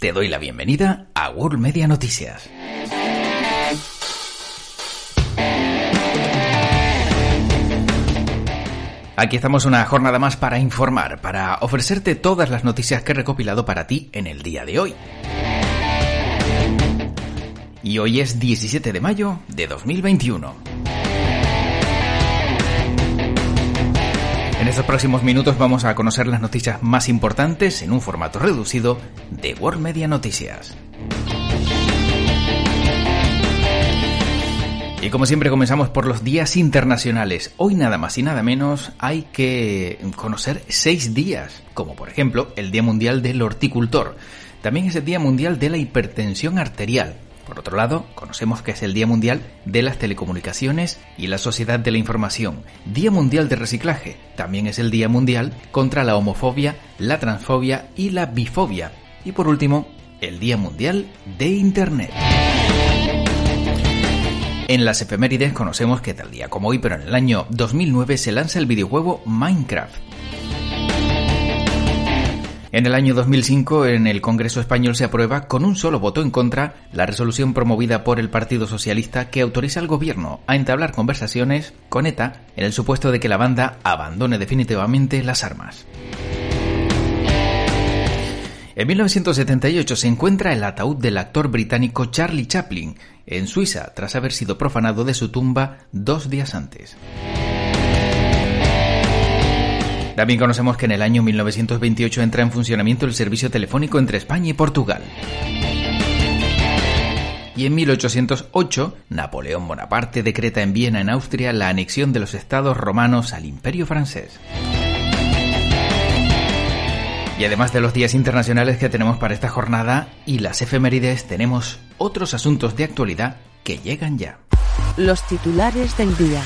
te doy la bienvenida a World Media Noticias. Aquí estamos una jornada más para informar, para ofrecerte todas las noticias que he recopilado para ti en el día de hoy. Y hoy es 17 de mayo de 2021. Estos próximos minutos vamos a conocer las noticias más importantes en un formato reducido de World Media Noticias. Y como siempre comenzamos por los días internacionales. Hoy nada más y nada menos hay que conocer seis días, como por ejemplo el Día Mundial del Horticultor. También es el Día Mundial de la Hipertensión Arterial. Por otro lado, conocemos que es el Día Mundial de las Telecomunicaciones y la Sociedad de la Información. Día Mundial de Reciclaje. También es el Día Mundial contra la homofobia, la transfobia y la bifobia. Y por último, el Día Mundial de Internet. En las efemérides conocemos que tal día como hoy, pero en el año 2009 se lanza el videojuego Minecraft. En el año 2005, en el Congreso español se aprueba con un solo voto en contra la resolución promovida por el Partido Socialista que autoriza al gobierno a entablar conversaciones con ETA en el supuesto de que la banda abandone definitivamente las armas. En 1978 se encuentra el ataúd del actor británico Charlie Chaplin en Suiza tras haber sido profanado de su tumba dos días antes. También conocemos que en el año 1928 entra en funcionamiento el servicio telefónico entre España y Portugal. Y en 1808, Napoleón Bonaparte decreta en Viena, en Austria, la anexión de los estados romanos al imperio francés. Y además de los días internacionales que tenemos para esta jornada y las efemérides, tenemos otros asuntos de actualidad que llegan ya. Los titulares del día.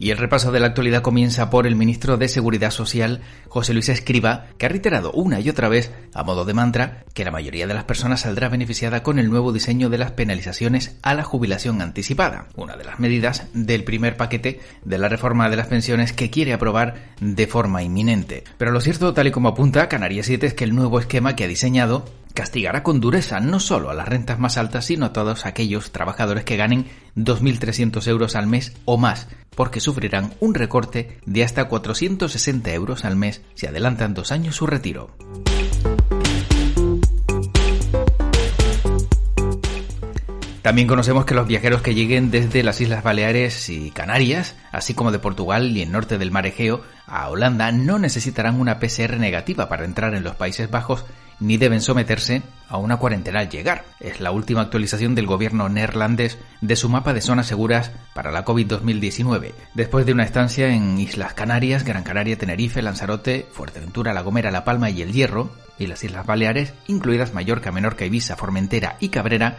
Y el repaso de la actualidad comienza por el ministro de Seguridad Social, José Luis Escriba, que ha reiterado una y otra vez, a modo de mantra, que la mayoría de las personas saldrá beneficiada con el nuevo diseño de las penalizaciones a la jubilación anticipada, una de las medidas del primer paquete de la reforma de las pensiones que quiere aprobar de forma inminente. Pero lo cierto, tal y como apunta Canarias 7, es que el nuevo esquema que ha diseñado castigará con dureza no solo a las rentas más altas, sino a todos aquellos trabajadores que ganen 2.300 euros al mes o más, porque sufrirán un recorte de hasta 460 euros al mes si adelantan dos años su retiro. También conocemos que los viajeros que lleguen desde las Islas Baleares y Canarias, así como de Portugal y el norte del mar Egeo a Holanda, no necesitarán una PCR negativa para entrar en los Países Bajos ni deben someterse a una cuarentena al llegar. Es la última actualización del gobierno neerlandés de su mapa de zonas seguras para la COVID 2019, después de una estancia en Islas Canarias, Gran Canaria, Tenerife, Lanzarote, Fuerteventura, La Gomera, La Palma y El Hierro, y las Islas Baleares, incluidas Mallorca, Menorca, Ibiza, Formentera y Cabrera,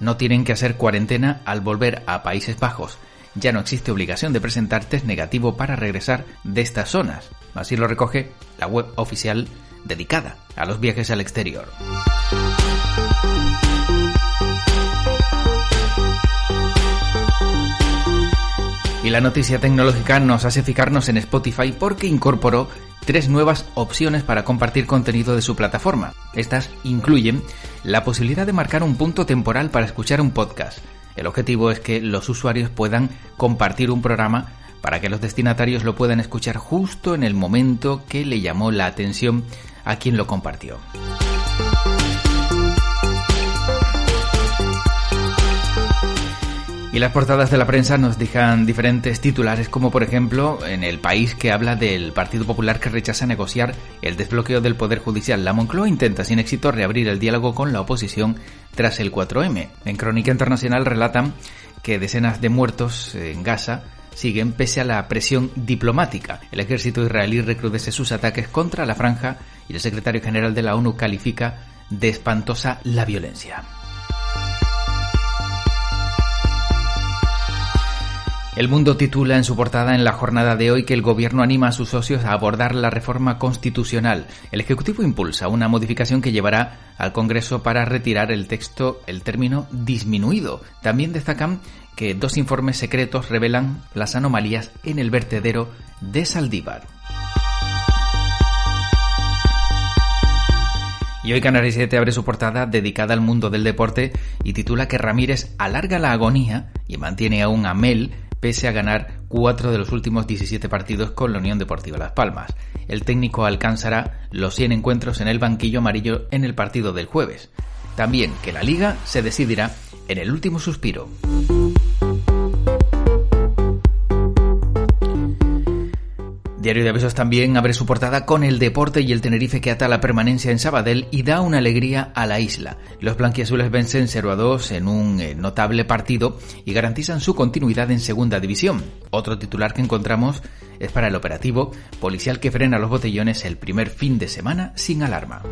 no tienen que hacer cuarentena al volver a Países Bajos. Ya no existe obligación de presentar test negativo para regresar de estas zonas. Así lo recoge la web oficial dedicada a los viajes al exterior. Y la noticia tecnológica nos hace fijarnos en Spotify porque incorporó tres nuevas opciones para compartir contenido de su plataforma. Estas incluyen la posibilidad de marcar un punto temporal para escuchar un podcast. El objetivo es que los usuarios puedan compartir un programa para que los destinatarios lo puedan escuchar justo en el momento que le llamó la atención a quien lo compartió. Y las portadas de la prensa nos dejan diferentes titulares, como por ejemplo en el país que habla del Partido Popular que rechaza negociar el desbloqueo del Poder Judicial. La Moncloa intenta sin éxito reabrir el diálogo con la oposición tras el 4M. En Crónica Internacional relatan que decenas de muertos en Gaza siguen pese a la presión diplomática. El ejército israelí recrudece sus ataques contra la franja y el secretario general de la ONU califica de espantosa la violencia. El mundo titula en su portada en la jornada de hoy que el gobierno anima a sus socios a abordar la reforma constitucional. El Ejecutivo impulsa una modificación que llevará al Congreso para retirar el texto, el término disminuido. También destacan que dos informes secretos revelan las anomalías en el vertedero de Saldívar. Y hoy Canarias 7 abre su portada dedicada al mundo del deporte y titula que Ramírez alarga la agonía y mantiene aún a Mel pese a ganar cuatro de los últimos 17 partidos con la Unión Deportiva Las Palmas. El técnico alcanzará los 100 encuentros en el banquillo amarillo en el partido del jueves. También que la liga se decidirá en el último suspiro. Diario de Avisos también abre su portada con el deporte y el Tenerife que ata la permanencia en Sabadell y da una alegría a la isla. Los blanquiazules vencen 0 a 2 en un eh, notable partido y garantizan su continuidad en segunda división. Otro titular que encontramos es para el operativo policial que frena los botellones el primer fin de semana sin alarma.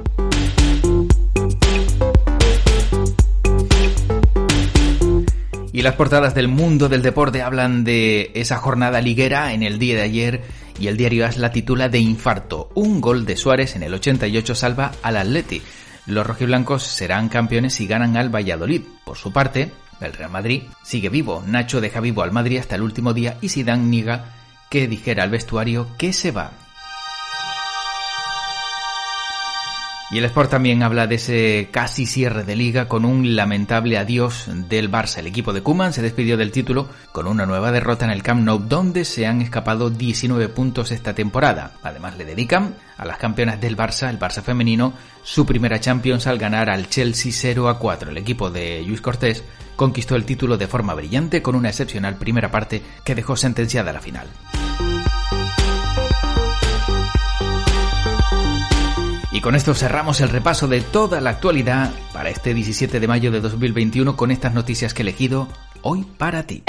Y las portadas del mundo del deporte hablan de esa jornada liguera en el día de ayer y el diario AS la titula de infarto. Un gol de Suárez en el 88 salva al Atleti. Los rojiblancos serán campeones si ganan al Valladolid. Por su parte, el Real Madrid sigue vivo. Nacho deja vivo al Madrid hasta el último día y Zidane niega que dijera al vestuario que se va. Y el Sport también habla de ese casi cierre de liga con un lamentable adiós del Barça. El equipo de Kuman se despidió del título con una nueva derrota en el Camp Nou donde se han escapado 19 puntos esta temporada. Además le dedican a las campeonas del Barça, el Barça femenino, su primera Champions al ganar al Chelsea 0 a 4. El equipo de Luis Cortés conquistó el título de forma brillante con una excepcional primera parte que dejó sentenciada la final. Y con esto cerramos el repaso de toda la actualidad para este 17 de mayo de 2021 con estas noticias que he elegido hoy para ti.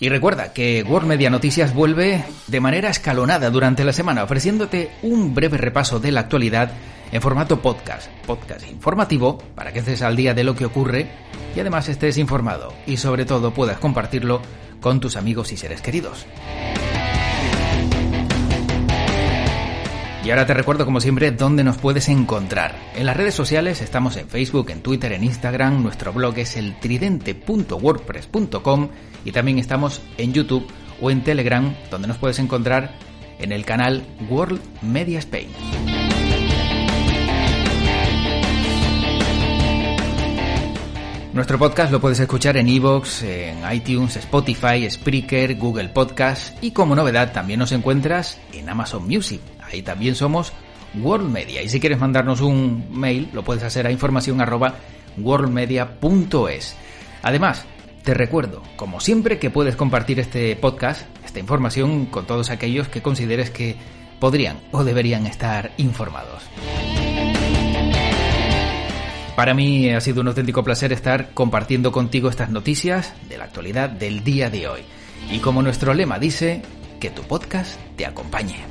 Y recuerda que World Media Noticias vuelve de manera escalonada durante la semana, ofreciéndote un breve repaso de la actualidad en formato podcast, podcast informativo, para que estés al día de lo que ocurre y además estés informado y sobre todo puedas compartirlo con tus amigos y seres queridos. Y ahora te recuerdo como siempre dónde nos puedes encontrar. En las redes sociales estamos en Facebook, en Twitter, en Instagram, nuestro blog es el tridente.wordpress.com y también estamos en YouTube o en Telegram donde nos puedes encontrar en el canal World Media Spain. Nuestro podcast lo puedes escuchar en iVoox, en iTunes, Spotify, Spreaker, Google Podcast y como novedad también nos encuentras en Amazon Music. Ahí también somos World Media y si quieres mandarnos un mail lo puedes hacer a información worldmedia.es. Además, te recuerdo, como siempre, que puedes compartir este podcast, esta información con todos aquellos que consideres que podrían o deberían estar informados. Para mí ha sido un auténtico placer estar compartiendo contigo estas noticias de la actualidad del día de hoy. Y como nuestro lema dice, que tu podcast te acompañe.